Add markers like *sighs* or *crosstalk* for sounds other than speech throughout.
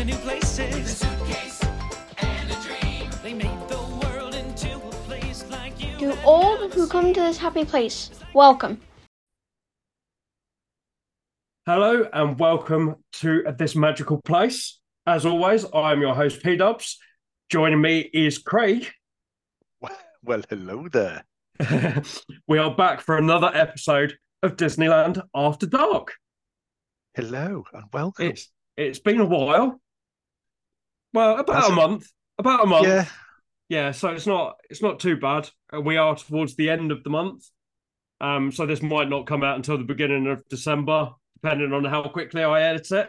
to new places. suitcase and a dream. They made the world into a place like you. To all who come to this happy place, welcome. Hello and welcome to this magical place. As always, I am your host, P Dubs. Joining me is Craig. *laughs* Well, hello there. *laughs* we are back for another episode of Disneyland After Dark. Hello and welcome. It's it's been a while. Well, about Has a month. About a month. Yeah, Yeah, so it's not it's not too bad. Uh, We are towards the end of the month. Um, so this might not come out until the beginning of December, depending on how quickly I edit it.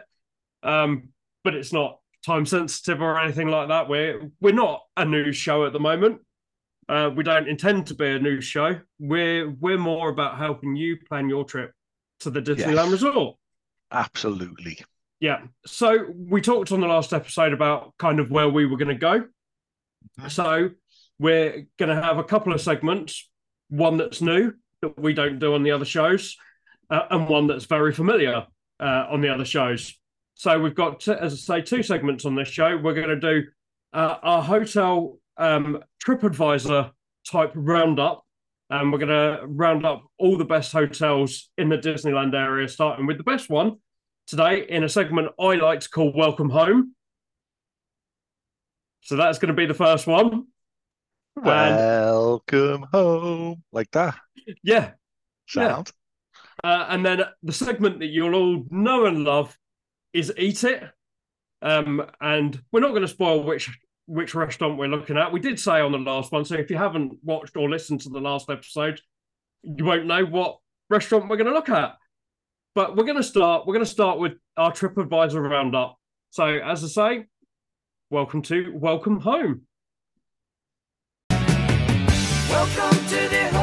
Um, but it's not time sensitive or anything like that. We're we're not a news show at the moment. Uh, we don't intend to be a news show. We're we're more about helping you plan your trip to the Disneyland Yes. Resort. absolutely. Yeah. So we talked on the last episode about kind of where we were going to go. So we're going to have a couple of segments, one that's new that we don't do on the other shows, uh, and one that's very familiar uh, on the other shows. So we've got, as I say, two segments on this show. We're going to do uh, our hotel um, TripAdvisor type roundup. And we're going to round up all the best hotels in the Disneyland area, starting with the best one today in a segment I like to call Welcome Home. So that's going to be the first one. And Welcome home. Like that yeah. Yeah. sound. Uh, and then the segment that you'll all know and love is Eat It. Um, and we're not going to spoil which which restaurant we're looking at. We did say on the last one, so if you haven't watched or listened to the last episode, you won't know what restaurant we're going to look at. But we're going to start. We're going to start with our TripAdvisor roundup. So, as I say, welcome to welcome home. Welcome to the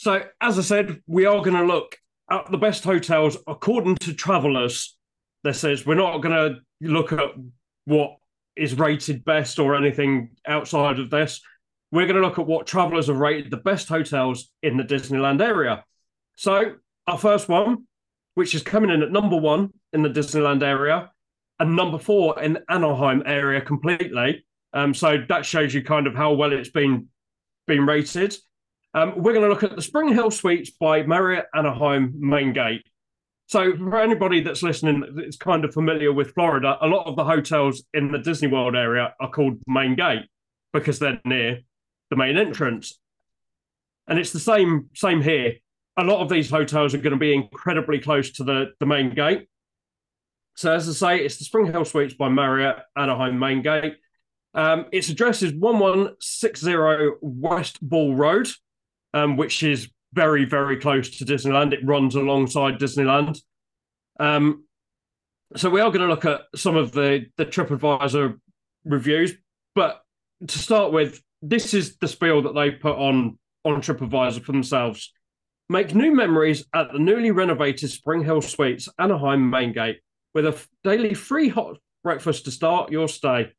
So, as I said, we are going to look at the best hotels according to travelers. This is, we're not going to look at what is rated best or anything outside of this. We're going to look at what travelers have rated the best hotels in the Disneyland area. So, our first one, which is coming in at number one in the Disneyland area, and number four in Anaheim area completely. Um, so that shows you kind of how well it's been been rated. Um, we're going to look at the Spring Hill Suites by Marriott Anaheim Main Gate. So, for anybody that's listening that's kind of familiar with Florida, a lot of the hotels in the Disney World area are called Main Gate because they're near the main entrance. And it's the same same here. A lot of these hotels are going to be incredibly close to the, the main gate. So, as I say, it's the Spring Hill Suites by Marriott Anaheim Main Gate. Um, its address is 1160 West Ball Road um, which is very, very close to Disneyland. It runs alongside Disneyland. Um, so we are going to look at some of the the TripAdvisor reviews, but to start with, this is the spiel that they put on on TripAdvisor for themselves. Make new memories at the newly renovated Spring Hill Suites, Anaheim Main Gate, with a daily free hot breakfast to start your stay.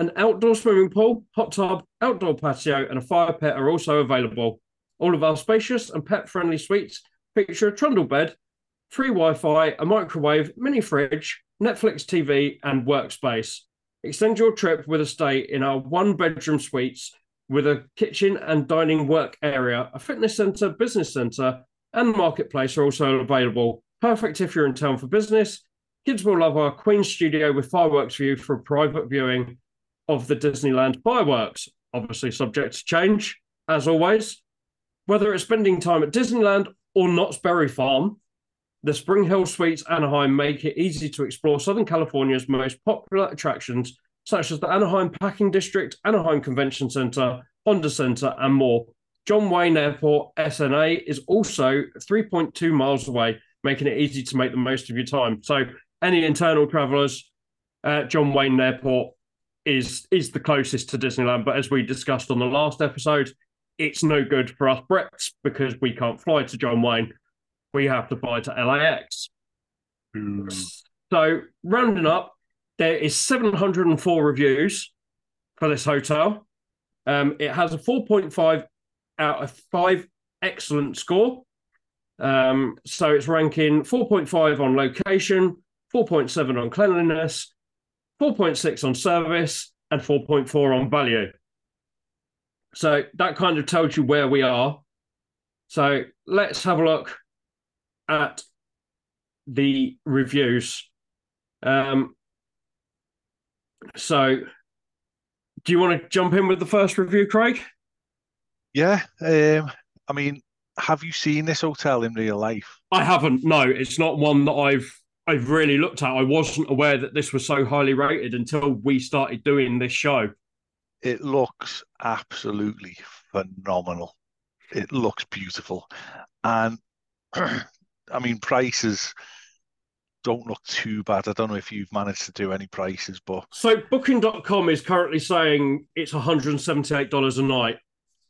An outdoor swimming pool, hot tub, outdoor patio, and a fire pit are also available. All of our spacious and pet friendly suites feature a trundle bed, free Wi Fi, a microwave, mini fridge, Netflix TV, and workspace. Extend your trip with a stay in our one bedroom suites with a kitchen and dining work area, a fitness center, business center, and marketplace are also available. Perfect if you're in town for business. Kids will love our Queen studio with fireworks view for a private viewing of the Disneyland fireworks. Obviously, subject to change, as always. Whether it's spending time at Disneyland or Knott's Berry Farm, the Spring Hill Suites Anaheim make it easy to explore Southern California's most popular attractions, such as the Anaheim Packing District, Anaheim Convention Center, Honda Center, and more. John Wayne Airport, SNA, is also 3.2 miles away, making it easy to make the most of your time. So, any internal travelers, uh, John Wayne Airport is is the closest to Disneyland. But as we discussed on the last episode, it's no good for us Brits because we can't fly to John Wayne. We have to fly to LAX. Ooh. So rounding up, there is 704 reviews for this hotel. Um, it has a 4.5 out of 5 excellent score. Um, so it's ranking 4.5 on location, 4.7 on cleanliness, 4.6 on service, and 4.4 on value. So that kind of tells you where we are. So let's have a look at the reviews. Um, so, do you want to jump in with the first review, Craig? Yeah. Um, I mean, have you seen this hotel in real life? I haven't. No, it's not one that I've I've really looked at. I wasn't aware that this was so highly rated until we started doing this show. It looks absolutely phenomenal. It looks beautiful. And *clears throat* I mean, prices don't look too bad. I don't know if you've managed to do any prices, but So, Booking.com is currently saying it's $178 a night.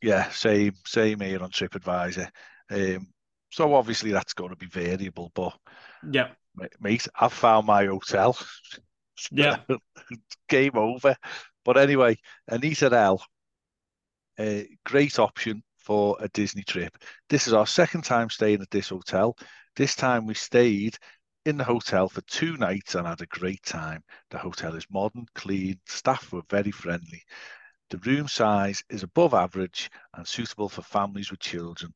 yeah, same same here on TripAdvisor. Um, so obviously that's going to be variable, but Yeah, mate, I've found my hotel. yeah, *laughs* Game over. But anyway, Anita L, a great option for a Disney trip. This is our second time staying at this hotel. This time we stayed in the hotel for two nights and had a great time. The hotel is modern, clean, staff were very friendly. The room size is above average and suitable for families with children.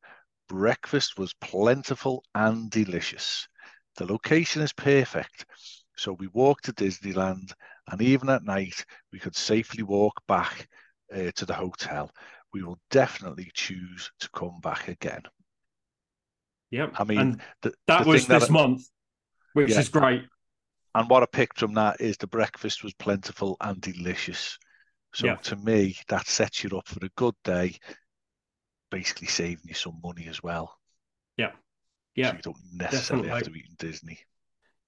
Breakfast was plentiful and delicious. The location is perfect. So we walked to Disneyland, and even at night, we could safely walk back uh, to the hotel. We will definitely choose to come back again. yeah. I mean, the, that the was this I- month, which Yeah. is great. And what I picked from that is the breakfast was plentiful and delicious. So Yeah. to me, that sets you up for a good day, basically saving you some money as well. Yeah, So yeah, you don't necessarily have to eat in Disney.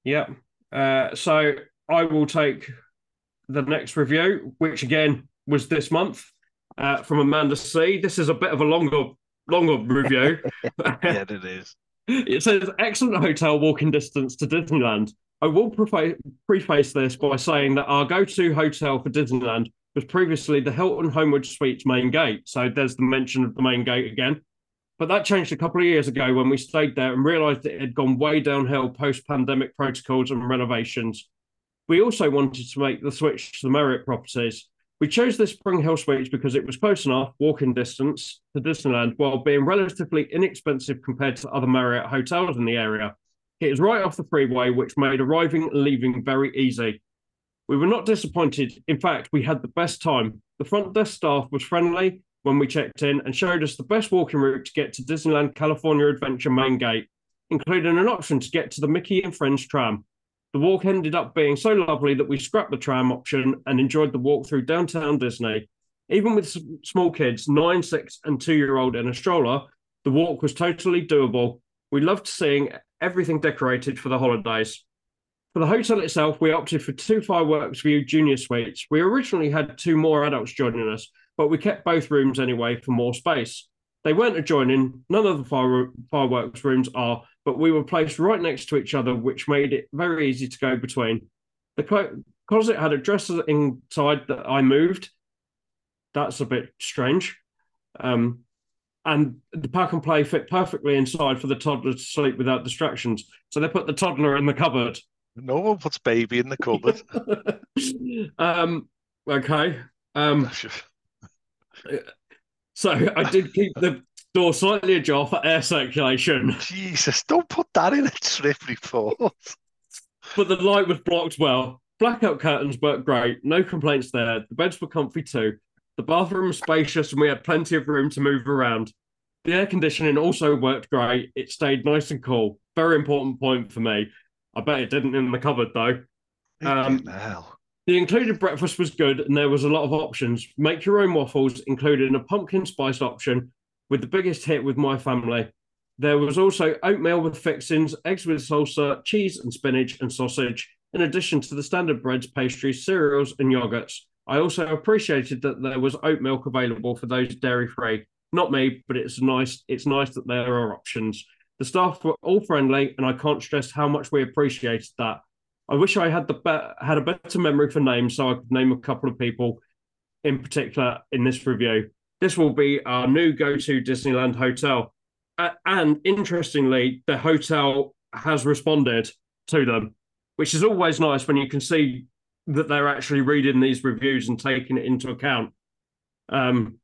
yeah. Uh, so I will take the next review, which again was this month uh, from Amanda C. This is a bit of a longer, longer review. *laughs* *laughs* yeah, it is. It says excellent hotel walking distance to Disneyland. I will prefa- preface this by saying that our go-to hotel for Disneyland was previously the Hilton Homewood Suites main gate. So there's the mention of the main gate again. But that changed a couple of years ago when we stayed there and realised it had gone way downhill post-pandemic protocols and renovations. We also wanted to make the switch to the Marriott properties. We chose the Spring Hill Suites because it was close enough, walking distance to Disneyland, while being relatively inexpensive compared to other Marriott hotels in the area. It is right off the freeway, which made arriving and leaving very easy. We were not disappointed. In fact, we had the best time. The front desk staff was friendly when we checked in and showed us the best walking route to get to Disneyland California Adventure main gate, including an option to get to the Mickey and Friends tram. The walk ended up being so lovely that we scrapped the tram option and enjoyed the walk through downtown Disney. Even with small kids, nine, six, and two year old in a stroller, the walk was totally doable. We loved seeing everything decorated for the holidays. For the hotel itself, we opted for two Fireworks View junior suites. We originally had two more adults joining us, but we kept both rooms anyway for more space. They weren't adjoining, none of the fire, fireworks rooms are, but we were placed right next to each other, which made it very easy to go between. The clo- closet had a dresser inside that I moved. That's a bit strange. Um, and the pack and play fit perfectly inside for the toddler to sleep without distractions. So they put the toddler in the cupboard. No one puts baby in the cupboard. *laughs* um, okay. Um, *laughs* so I did keep the door slightly ajar for air circulation, Jesus, don't put that in a trip report. but the light was blocked well. Blackout curtains worked great. No complaints there. The beds were comfy too. The bathroom was spacious and we had plenty of room to move around. The air conditioning also worked great. It stayed nice and cool. Very important point for me. I bet it didn't in the cupboard though. Um, hell. The included breakfast was good and there was a lot of options. Make your own waffles, including a pumpkin spice option, with the biggest hit with my family. There was also oatmeal with fixings, eggs with salsa, cheese and spinach and sausage, in addition to the standard breads, pastries, cereals, and yogurts. I also appreciated that there was oat milk available for those dairy free. Not me, but it's nice. It's nice that there are options. The staff were all friendly, and I can't stress how much we appreciated that. I wish I had the be- had a better memory for names, so I could name a couple of people in particular in this review. This will be our new go-to Disneyland hotel, and interestingly, the hotel has responded to them, which is always nice when you can see that they're actually reading these reviews and taking it into account. Um,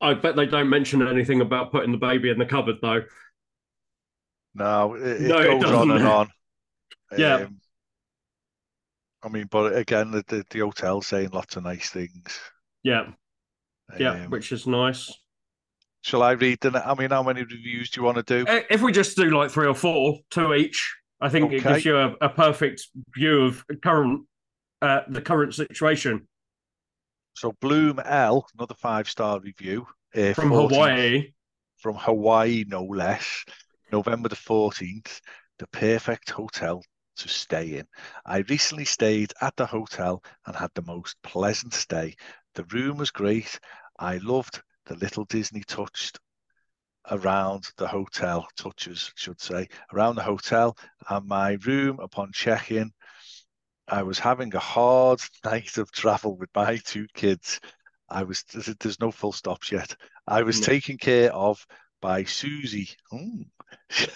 I bet they don't mention anything about putting the baby in the cupboard, though. No, it, it No, it goes on and on. *laughs* Yeah. Um, I mean, but again, the, the, the hotel's saying lots of nice things. Yeah, yeah, Um, which is nice. shall I read the? I mean, how many reviews do you want to do? Eh, If we just do like three or four, two each, I think it gives you a, a perfect view of current uh, the current situation So Bloom L, another five star review uh, from 14th Hawaii. from Hawaii, no less. November the 14th, the perfect hotel to stay in. I recently stayed at the hotel and had the most pleasant stay. The room was great. I loved the little Disney touched around the hotel, touches, should say, around the hotel and my room upon check in. I was having a hard *laughs* night of travel with my two kids. I was, there's- no full stops yet. I was No. taken care of by Susie. Mm. *laughs*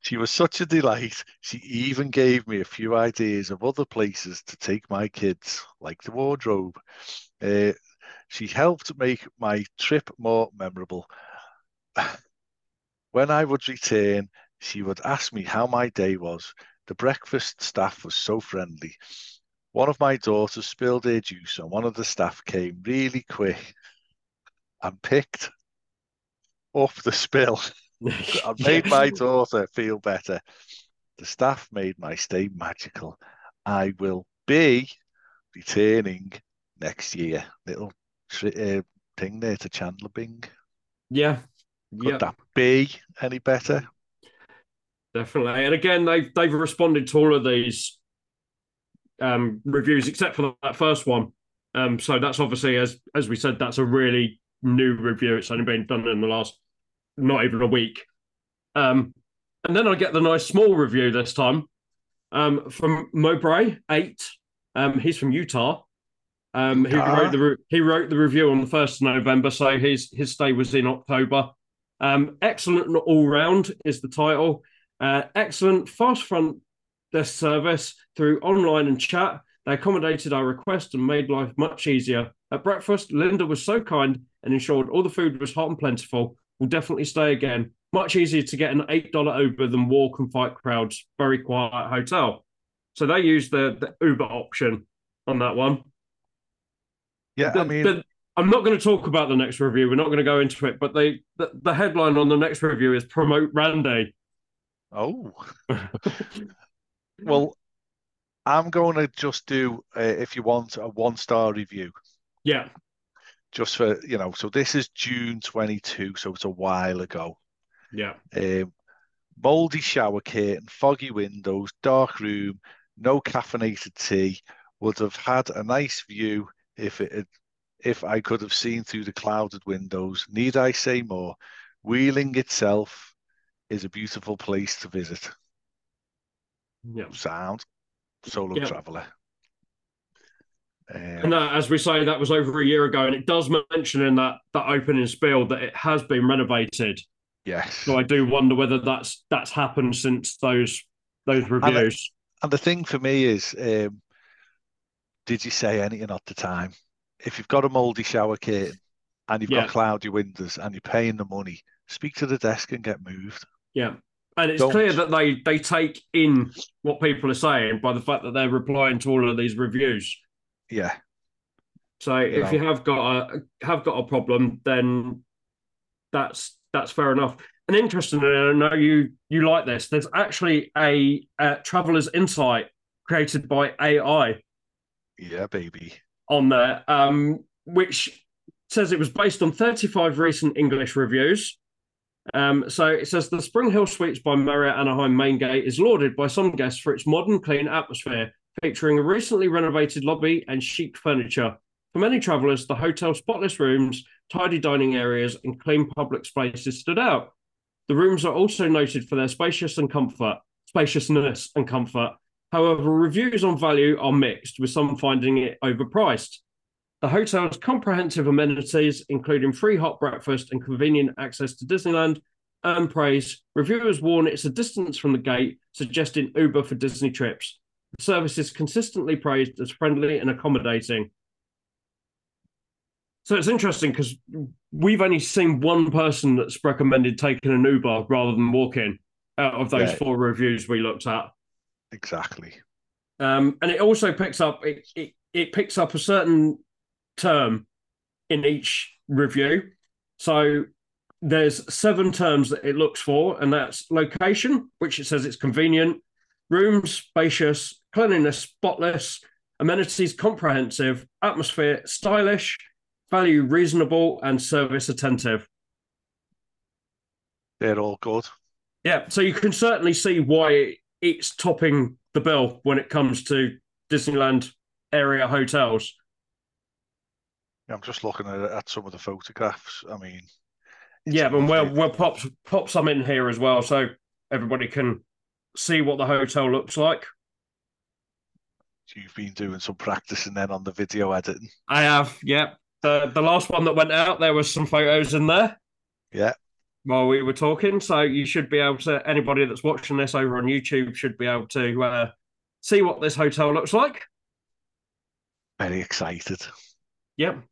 She was such a delight. She even gave me a few ideas of other places to take my kids, like the wardrobe. Uh, she helped make my trip more memorable. *sighs* When I would return, she would ask me how my day was. The breakfast staff was so friendly. One of my daughters spilled her juice, and one of the staff came really quick and picked up the spill *laughs* and *laughs* made my daughter feel better. The staff made my stay magical. I will be returning next year. Little tri- uh, thing there to Chandler Bing. yeah, Could yeah, that be any better? definitely. And again, they've they've responded to all of these um, reviews except for that first one. Um, so that's obviously as as we said, that's a really new review. It's only been done in the last not even a week. Um, and then I get the nice small review this time um, from Mowbray eight. Um, he's from Utah. Um, he Utah. wrote the re- he wrote the review on the first of November, so his his stay was in October. Um, excellent all round is the title. Uh, excellent fast front desk service through online and chat. They accommodated our request and made life much easier. At breakfast, Linda was so kind and ensured all the food was hot and plentiful. We'll definitely stay again. Much easier to get an $8 Uber than walk and fight crowds. Very quiet hotel. So they used the, the Uber option on that one. Yeah, I But- mean, but I'm not going to talk about the next review. We're not going to go into it. But they the, the headline on the next review is promote Randy. oh, *laughs* well, I'm going to just do, uh, if you want, a one star review. yeah, Just for, you know, so this is June 22, so it's a while ago. yeah, Um, moldy shower curtain, foggy windows, dark room, no caffeinated tea. Would have had a nice view if it had, if I could have seen through the clouded windows. Need I say more? Wheeling itself is a beautiful place to visit. yeah. Sound solo Yeah. traveler. Um, And uh, as we say, that was over a year ago, and it does mention in that that opening spiel that it has been renovated. yes. So I do wonder whether that's that's happened since those those reviews. And the thing for me is, um, did you say anything at the time? If you've got a mouldy shower curtain and you've Yeah. got cloudy windows and you're paying the money, speak to the desk and get moved. Yeah, and it's Don't. clear that they they take in what people are saying by the fact that they're replying to all of these reviews. Yeah, So if you have got a have got a problem, then that's that's fair enough. And interestingly, I know you you like this. There's actually a, uh traveler's insight created by AI yeah, baby. on there, um, which says it was based on 35 recent English reviews. Um, so it says the Spring Hill Suites by Marriott Anaheim Main Gate is lauded by some guests for its modern, clean atmosphere, featuring a recently renovated lobby and chic furniture. For many travelers, the hotel's spotless rooms, tidy dining areas, and clean public spaces stood out. The rooms are also noted for their spacious and comfort, spaciousness and comfort. However, reviews on value are mixed, with some finding it overpriced. The hotel's comprehensive amenities, including free hot breakfast and convenient access to Disneyland, earn praise. Reviewers warn it's a distance from the gate, suggesting Uber for Disney trips. Service is consistently praised as friendly and accommodating. So it's interesting because we've only seen one person that's recommended taking an Uber rather than walking out of those Yeah. four reviews we looked at. Exactly. Um, and it also picks up it, it it picks up a certain term in each review. So there's seven terms that it looks for, and that's location, which it says it's convenient, rooms spacious, cleanliness spotless, amenities comprehensive, atmosphere stylish, value reasonable, and service attentive. They're all good. Yeah, so you can certainly see why it's topping the bill when it comes to Disneyland area hotels. Yeah, I'm just looking at, at some of the photographs. I mean, Yeah, and we'll we'll pop pop some in here as well, so everybody can see what the hotel looks like. you've been doing some practicing then on the video editing. I have, yeah. The the last one that went out, there was some photos in there Yeah. while we were talking, so you should be able to. Anybody that's watching this over on YouTube should be able to uh, see what this hotel looks like. Very excited. Yep.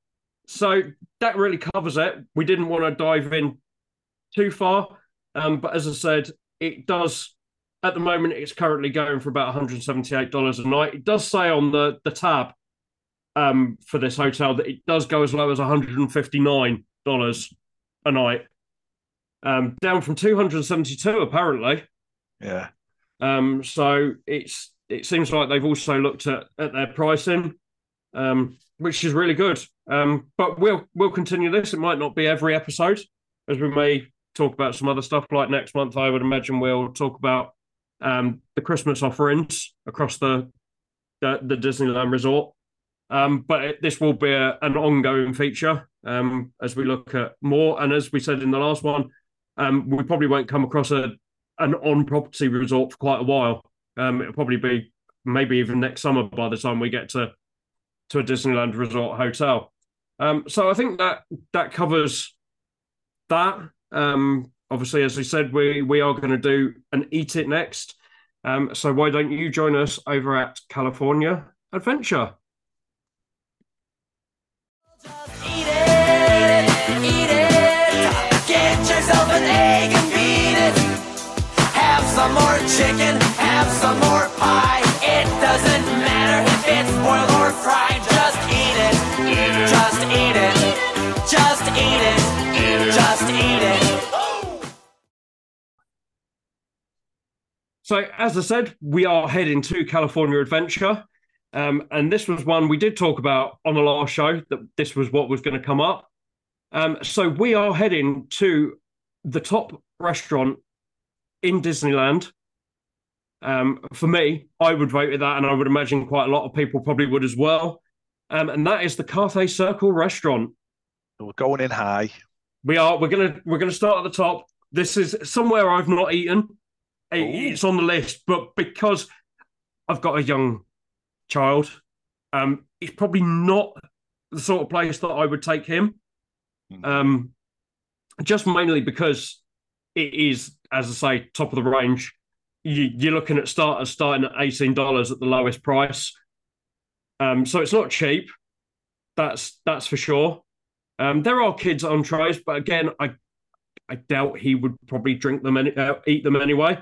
So that really covers it. We didn't want to dive in too far, um, but as I said, it does. At the moment, it's currently going for about one hundred seventy-eight dollars a night. It does say on the the tab um, for this hotel that it does go as low as one hundred and fifty-nine dollars a night, um, down from two hundred seventy-two apparently. Yeah. Um, so it's it seems like they've also looked at, at their pricing, um, which is really good. Um, but we'll we'll continue this. It might not be every episode, as we may talk about some other stuff. Like next month, I would imagine we'll talk about um, the Christmas offerings across the the, the Disneyland Resort. Um, but it, this will be a, an ongoing feature um, as we look at more. And as we said in the last one, um, we probably won't come across a an on property resort for quite a while. Um, it'll probably be maybe even next summer by the time we get to to a Disneyland Resort hotel. Um, so I think that that covers that. Um, obviously, as we said, we we are going to do an eat it next. Um, so why don't you join us over at California Adventure? Eat it, eat it. Get yourself an egg and beat it. Have some more chicken, have some more pie. It doesn't matter if it's boiled or fried. Just eat it. Just eat it. Just eat it. Just eat it. So, as I said, we are heading to California Adventure. Um, and this was one we did talk about on the last show that this was what was going to come up. Um, so, we are heading to the top restaurant in Disneyland. Um, for me, I would vote with that, and I would imagine quite a lot of people probably would as well. Um, and that is the Carthay Circle restaurant. We're going in high. We are. We're gonna. We're gonna start at the top. This is somewhere I've not eaten. Ooh. It's on the list, but because I've got a young child, um, it's probably not the sort of place that I would take him. Mm. Um, just mainly because it is, as I say, top of the range. You, you're looking at starters starting at eighteen dollars at the lowest price. Um, so it's not cheap. That's that's for sure. Um, there are kids entrees, but again, I I doubt he would probably drink them any, uh, eat them anyway.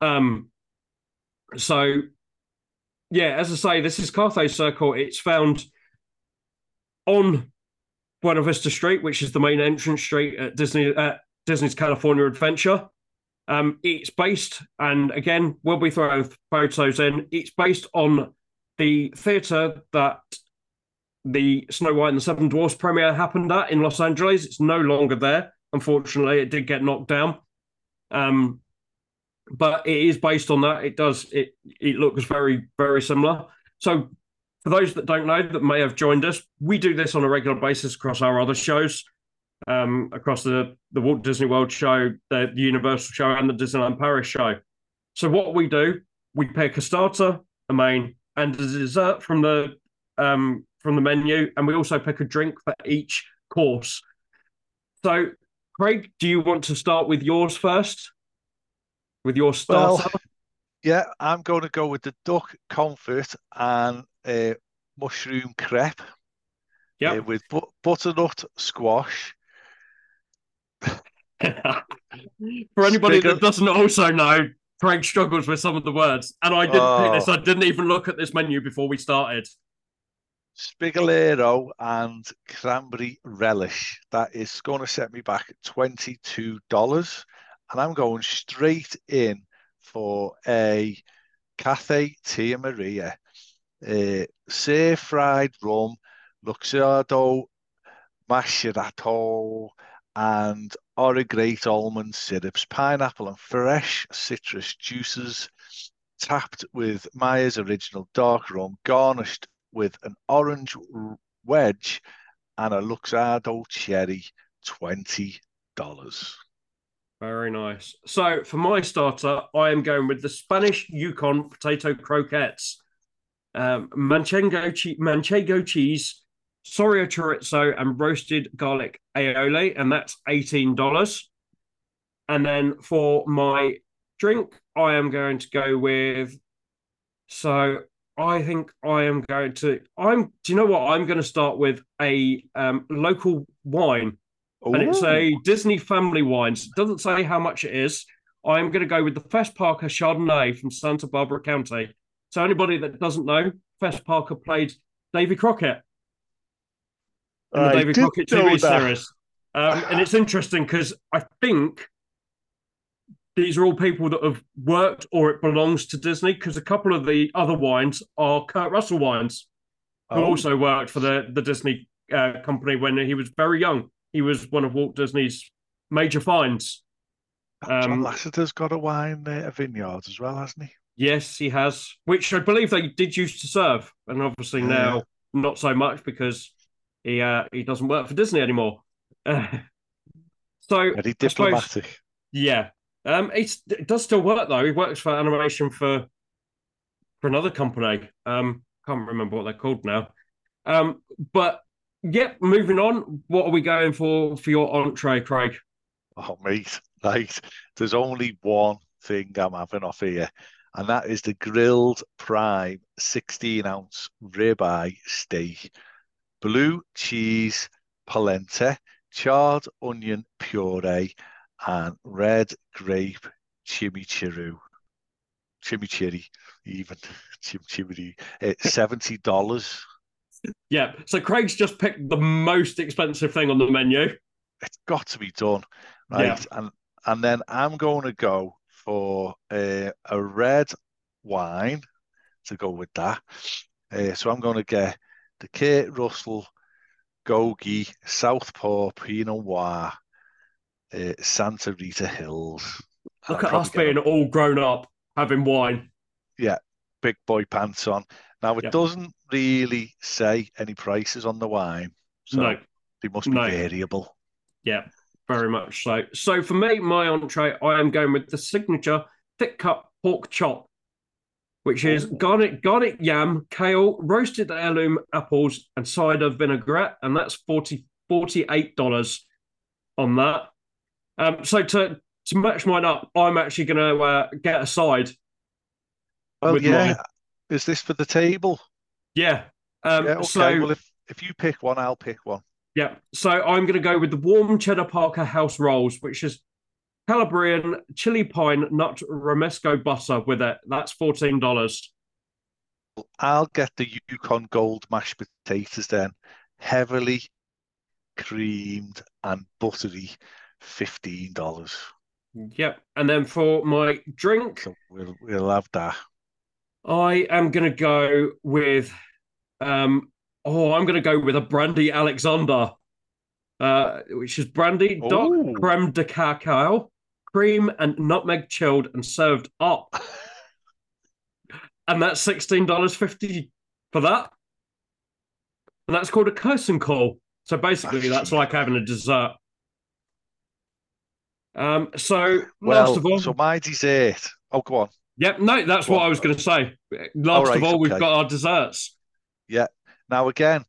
Um, so yeah, as I say, this is Carthay Circle. It's found on Buena Vista Street, which is the main entrance street at Disney at Disney's California Adventure. Um, it's based, and again, we'll be throwing photos in. It's based on the theatre that the Snow White and the Seven Dwarfs premiere happened at in Los Angeles. It's no longer there, Unfortunately, it did get knocked down. Um, but it is based on that. It does it it looks very very similar. So for those that don't know that may have joined us, we do this on a regular basis across our other shows, um, across the the Walt Disney World show, the, the Universal show, and the Disneyland Paris show. So what we do, we pick a starter, a main, and a dessert from the um, from the menu, and we also pick a drink for each course. So, Craig, do you want to start with yours first? With your starter? Well, yeah, I'm going to go with the duck confit and uh, mushroom crepe yeah. uh, with bu- butternut squash. For anybody Bigger- that doesn't also know, Craig struggles with some of the words, and I didn't pick this. Oh. I didn't even look at this menu before we started. Spigolero and cranberry relish. That is going to set me back $22. And I'm going straight in for a Carthay Tia Maria, uh, stir fried rum, Luxardo macchiato, and Origate almond syrups, pineapple and fresh citrus juices, tapped with Myers's original dark rum, garnished with an orange wedge and a Luxardo cherry, $20. Very nice. So for my starter, I am going with the Spanish Yukon potato croquettes, um, manchego, che- manchego cheese, soria chorizo, and roasted garlic aioli, and that's eighteen dollars. And then for my drink, I am going to go with. So I think I am going to. I'm. Do you know what? I'm going to start with a um, local wine and it's a Disney family wines. It doesn't say how much it is. I'm going to go with the Fess Parker Chardonnay from Santa Barbara County. So anybody that doesn't know, Fess Parker played Davy Crockett in the I Davy Crockett TV that. series. Um, and it's interesting because I think these are all people that have worked or it belongs to Disney because a couple of the other wines are Kurt Russell wines, who Oh. also worked for the, the Disney uh, company when he was very young. He was one of Walt Disney's major finds. John um, Lasseter's got a wine, uh, a vineyard as well, hasn't he? Yes, he has, which I believe they did used to serve, and obviously Yeah. now not so much because he uh, he doesn't work for Disney anymore. Uh, *laughs* so Very I suppose- diplomatic. yeah, um, it does still work though. He works for animation for for another company. Um, can't remember what they're called now. Um, but yep, moving on. What are we going for for your entree, Craig? Oh, mate, right. There's only one thing I'm having off here, and that is the grilled prime 16 ounce ribeye steak, blue cheese polenta, charred onion puree, and red grape chimichurri. Chimichurri, even chimichurri. Seventy dollars. Yeah, so Craig's just picked the most expensive thing on the menu. It's got to be done, right? And and then I'm going to go for a, a red wine to go with that. Uh, so I'm going to get the Kurt Russell Gogi Southpaw Pinot Noir uh, Santa Rita Hills. Look I'll at us being all grown up having wine. Yeah, big boy pants on. Now it Yep. doesn't really say any prices on the wine, so no, they must be No. variable. yeah, very much so. So for me, my entree, I am going with the signature thick cut pork chop, which is Ooh. garlic, garlic yam, kale, roasted heirloom apples, and cider vinaigrette, and that's 40 $48 on that. Um, so to to match mine up, I'm actually going to uh, get a side. Well, yeah. Is this for the table? Yeah. Um, yeah, okay. So well, if if you pick one, I'll pick one. Yeah, so I'm going to go with the warm cheddar Parker house rolls, which is Calabrian chili pine nut romesco butter with it. That's fourteen dollars. I'll get the Yukon Gold mashed potatoes then, heavily creamed and buttery, fifteen dollars. Yep, and then for my drink, So we'll we'll have that. I am going to go with, um, oh, I'm going to go with a brandy Alexander. uh, which is brandy, creme de cacao, cream, and nutmeg chilled and served up. *laughs* and that's sixteen dollars fifty for that. And that's called a curtain call. So basically, that's like having a dessert. Um. So Well, last of all, so my dessert. Oh, go on. Yep. No, that's what I was going to say. Last right, of all, we've got our desserts. Yeah. Now, again,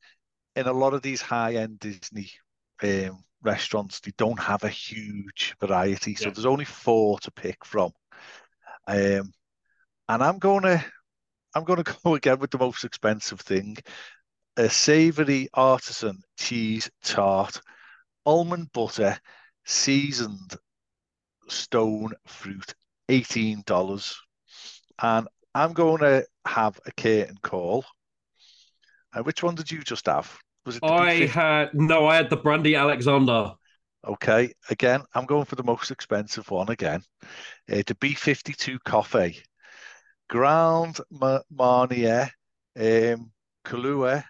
in a lot of these high-end Disney um, restaurants, they don't have a huge variety, so Yeah. there's only four to pick from. Um, and I'm gonna, I'm gonna *laughs* go again with the most expensive thing: a savory artisan cheese tart, almond butter, seasoned stone fruit, eighteen dollars, and I'm going to have a curtain call. And which one did you just have? Was it I 50? had no, I had the brandy Alexander. Okay, again, I'm going for the most expensive one again. Uh, the B52 coffee, Grand Ma- Marnier, um, Kahlua,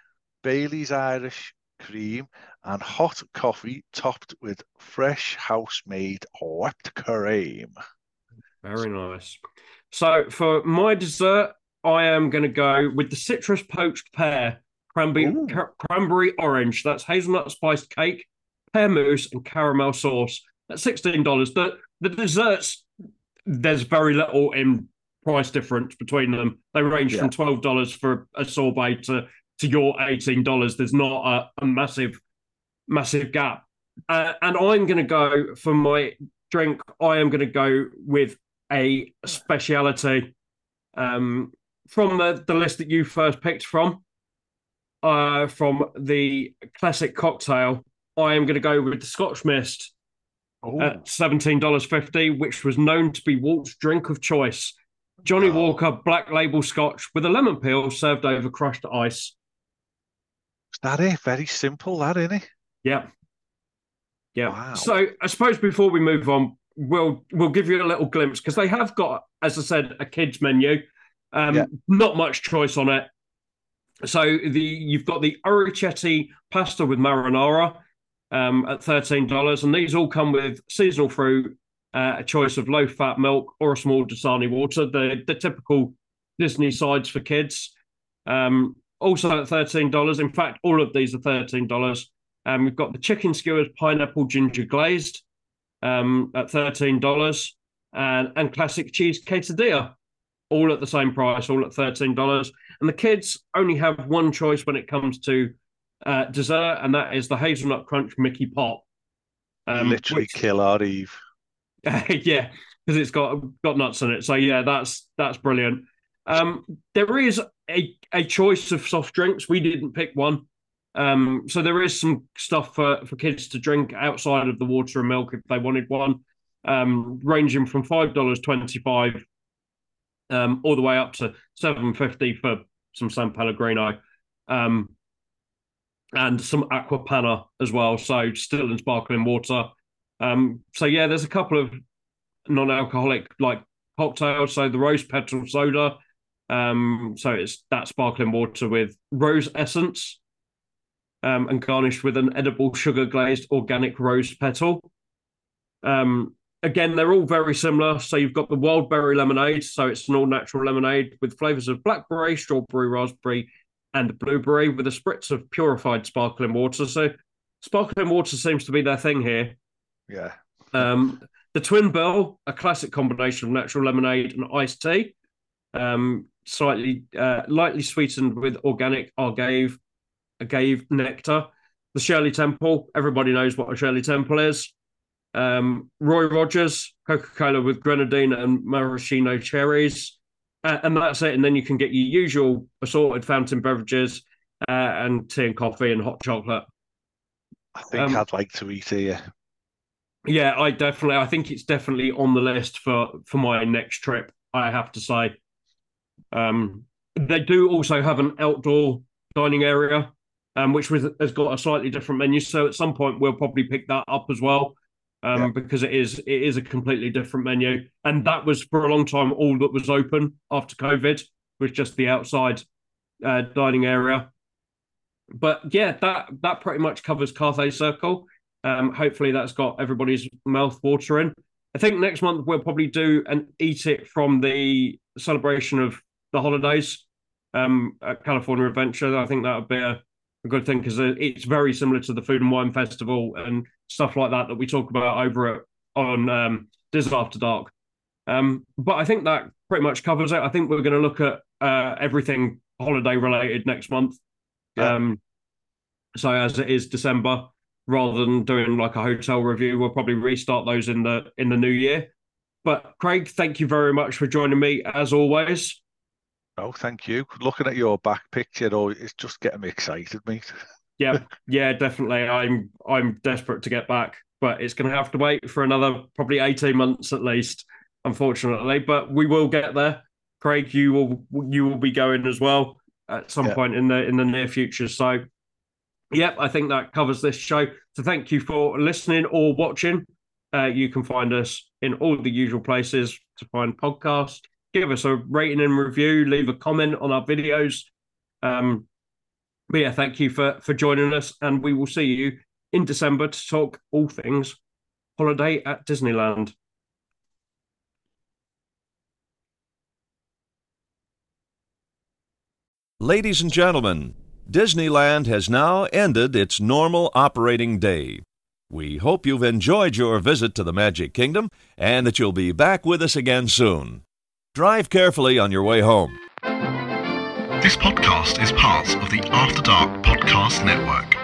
Bailey's Irish cream, and hot coffee topped with fresh house-made whipped cream. Very nice. So for my dessert, I am going to go with the citrus poached pear, cranberry, ca- cranberry orange. That's hazelnut spiced cake, pear mousse, and caramel sauce. That's sixteen dollars. The the desserts, there's very little in price difference between them. They range Yeah. from twelve dollars for a sorbet to to your eighteen dollars. There's not a, a massive massive gap. Uh, and I'm going to go for my drink. I am going to go with a speciality um, from the, the list that you first picked from. Uh, from the classic cocktail, I am going to go with the Scotch Mist Oh, at seventeen dollars fifty, which was known to be Walt's drink of choice. Johnny Wow. Walker Black Label Scotch with a lemon peel served over crushed ice. is that it? Very simple, that, isn't it? Yeah. Yeah. Wow. So I suppose before we move on, we'll we'll give you a little glimpse because they have got, as I said, a kids menu. Um, Yeah. not much choice on it. So the you've got the Orecchiette pasta with marinara um, at thirteen dollars, and these all come with seasonal fruit, uh, a choice of low fat milk or a small Dasani water, the the typical Disney sides for kids. Um, also at thirteen dollars. In fact, all of these are thirteen dollars. Um, we've got the chicken skewers pineapple ginger glazed um, at thirteen dollars, and and classic cheese quesadilla, all at the same price, all at thirteen dollars. And the kids only have one choice when it comes to uh, dessert, and that is the hazelnut crunch Mickey Pop. Um, Literally which- kill our Eve. *laughs* yeah, because it's got got nuts in it. So yeah, that's that's brilliant. Um, there is a a choice of soft drinks. We didn't pick one. Um, so there is some stuff for, for kids to drink outside of the water and milk if they wanted one, um, ranging from five dollars twenty five, um, all the way up to seven fifty for some San Pellegrino, um, and some Acqua Panna as well. So still in sparkling water. Um, so yeah, there's a couple of non-alcoholic like cocktails. So the rose petal soda. Um, so it's that sparkling water with rose essence, um, and garnished with an edible sugar glazed organic rose petal. Um, again, they're all very similar. So you've got the wild berry lemonade, so it's an all natural lemonade with flavors of blackberry, strawberry, raspberry, and blueberry with a spritz of purified sparkling water. So sparkling water seems to be their thing here. Yeah. Um, the Twin Bill, a classic combination of natural lemonade and iced tea, um, slightly uh, lightly sweetened with organic agave, agave nectar. The Shirley Temple, everybody knows what a Shirley Temple is. Um, Roy Rogers, Coca Cola with grenadine and maraschino cherries. Uh, and that's it. And then you can get your usual assorted fountain beverages uh, and tea and coffee and hot chocolate. I think Um, I'd like to eat here. Yeah, I definitely. I think it's definitely on the list for for my next trip. I have to say, um, they do also have an outdoor dining area, um, which was, has got a slightly different menu. So at some point we'll probably pick that up as well, um, Yeah. because it is it is a completely different menu, and that was for a long time all that was open after COVID was just the outside uh, dining area. But yeah, that that pretty much covers Carthay Circle. Um, hopefully, that's got everybody's mouth watering. I think next month we'll probably do and eat it from the celebration of the holidays um, at California Adventure. I think that would be a, a good thing because it's very similar to the Food and Wine Festival and stuff like that that we talk about over at, on um, Diz After Dark. Um, but I think that pretty much covers it. I think we're going to look at uh, everything holiday related next month. Yeah. Um, so as it is December, rather than doing like a hotel review, we'll probably restart those in the in the new year. But Craig, thank you very much for joining me as always. Oh, thank you. Looking at your back picture, oh, it's just getting me excited, mate. *laughs* Yeah, yeah, definitely. I'm I'm desperate to get back, but it's going to have to wait for another probably eighteen months at least, unfortunately. But we will get there. Craig, you will you will be going as well at some Yeah. point in the in the near future. So, yep, I think that covers this show. So, thank you for listening or watching. Uh, you can find us in all the usual places to find podcasts. Give us a rating and review. Leave a comment on our videos. Um, but yeah, thank you for for joining us, and we will see you in December to talk all things holiday at Disneyland. Ladies and gentlemen, Disneyland has now ended its normal operating day. We hope you've enjoyed your visit to the Magic Kingdom and that you'll be back with us again soon. Drive carefully on your way home. This podcast is part of the After Dark Podcast Network.